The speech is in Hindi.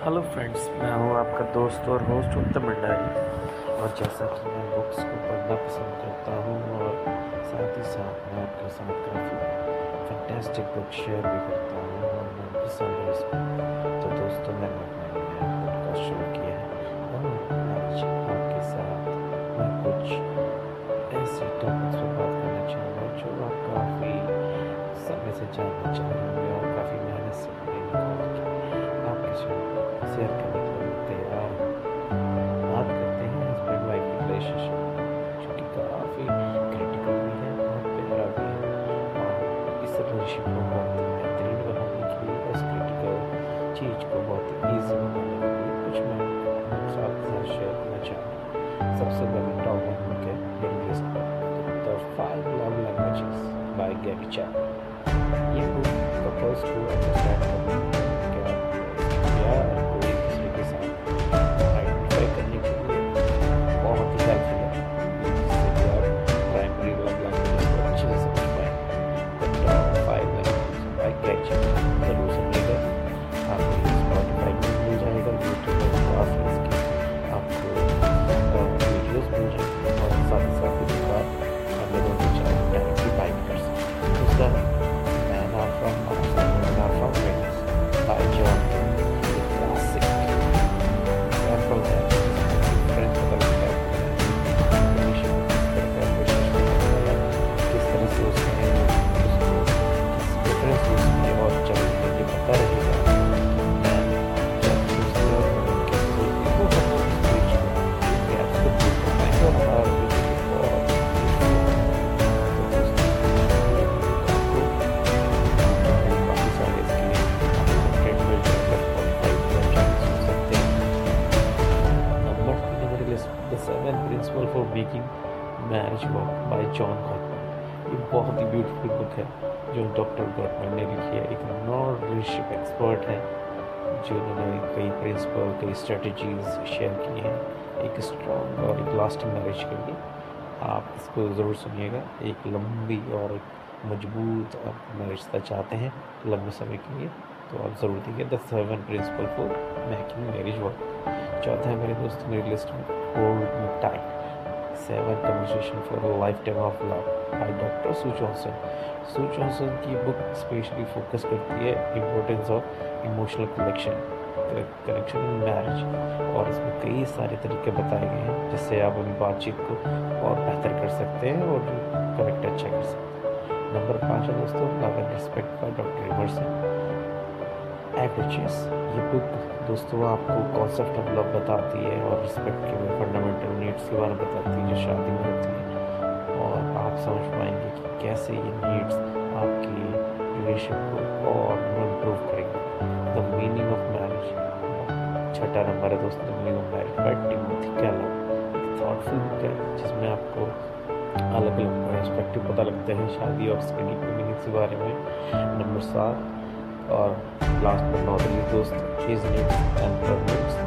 फ्रेंड्स मैं हूँ आपका दोस्त और होस्ट उत्तम भंडारी। और जैसा कि मैं बुक्स को पढ़ना पसंद करता हूँ और साथ ही साथ मैं आपके साथ काफ़ी फैंटेस्टिक बुक शेयर भी करता हूँ और मैं पसंद है इसमें। तो दोस्तों, मैंने अपना नया पॉडकास्ट शुरू किया है और आज आपके साथ मैं कुछ ऐसे टॉपिक्स पर बात करना चाहूँगा जो आप काफ़ी समय से जानना चाह रहे होंगे और शेयर करने के लिए तैयार बात करते हैं हस्बैंड वाइफ की रिलेशनशिप जो कि काफ़ी क्रिटिकल भी है और प्यारा भी है। और इस रिलेशनशिप को बहुत बेहतरीन बनाने के लिए इस क्रिटिकल चीज़ को बहुत ईजी बनाने के लिए कुछ मैं आपके साथ शेयर करना चाहूँगा सबसे पहले टॉप वन के मेरी लिस्ट पर the five love languages by Gary Chapman principle for making marriage work by John Gottman ये बहुत ही ब्यूटीफुल बुक है, जो डॉक्टर गॉटमैन ने लिखी है। एक नॉन रिलेशनशिप एक्सपर्ट है, जिन्होंने कई प्रिंसिपल कई स्ट्रेटजीज शेयर की हैं। एक स्ट्रॉन्ग और एक लास्टिंग मैरिज के लिए। आप इसको ज़रूर सुनिएगा। एक लंबी और एक मज़बूत आप रिश्ता चाहते हैं, लंबे समय के लिए तो आप ज़रूर देखिए the seven principle for making marriage work चौथा है मेरे दोस्त, मेरी लिस्ट में hold me tight seven conversation for lifetime of love by doctor Sue Johnson Sue Johnson की बुक स्पेशली फोकस करती है importance of emotional connection connection in marriage और इसमें कई सारे तरीके बताए गए हैं जिससे आप अपनी बातचीत को और बेहतर कर सकते हैं और कनेक्ट अच्छा कर सकते हैं। नंबर पाँच है दोस्तों love and respect by doctor Emerson Eggerichs ये बुक दोस्तों आपको कॉन्सेप्ट ऑफ़ लव बताती है और रिस्पेक्ट के फंडामेंटल नीड्स के बारे में बताती है, जो शादी में होती है। और आप समझ पाएँगे कि कैसे ये नीड्स आपकी रिलेशन को और इम्प्रूव करेंगे। द मीनिंग ऑफ़ मैरिज छठा नंबर है दोस्तों meaning of marriage by Timothy एक थॉटफुल बुक है, जिसमें आपको अलग अलग पर्सपेक्टिव पता लगते हैं शादी और उसके मीनिंग के बारे में। नंबर सात और लास्ट but not least दोस्त his needs and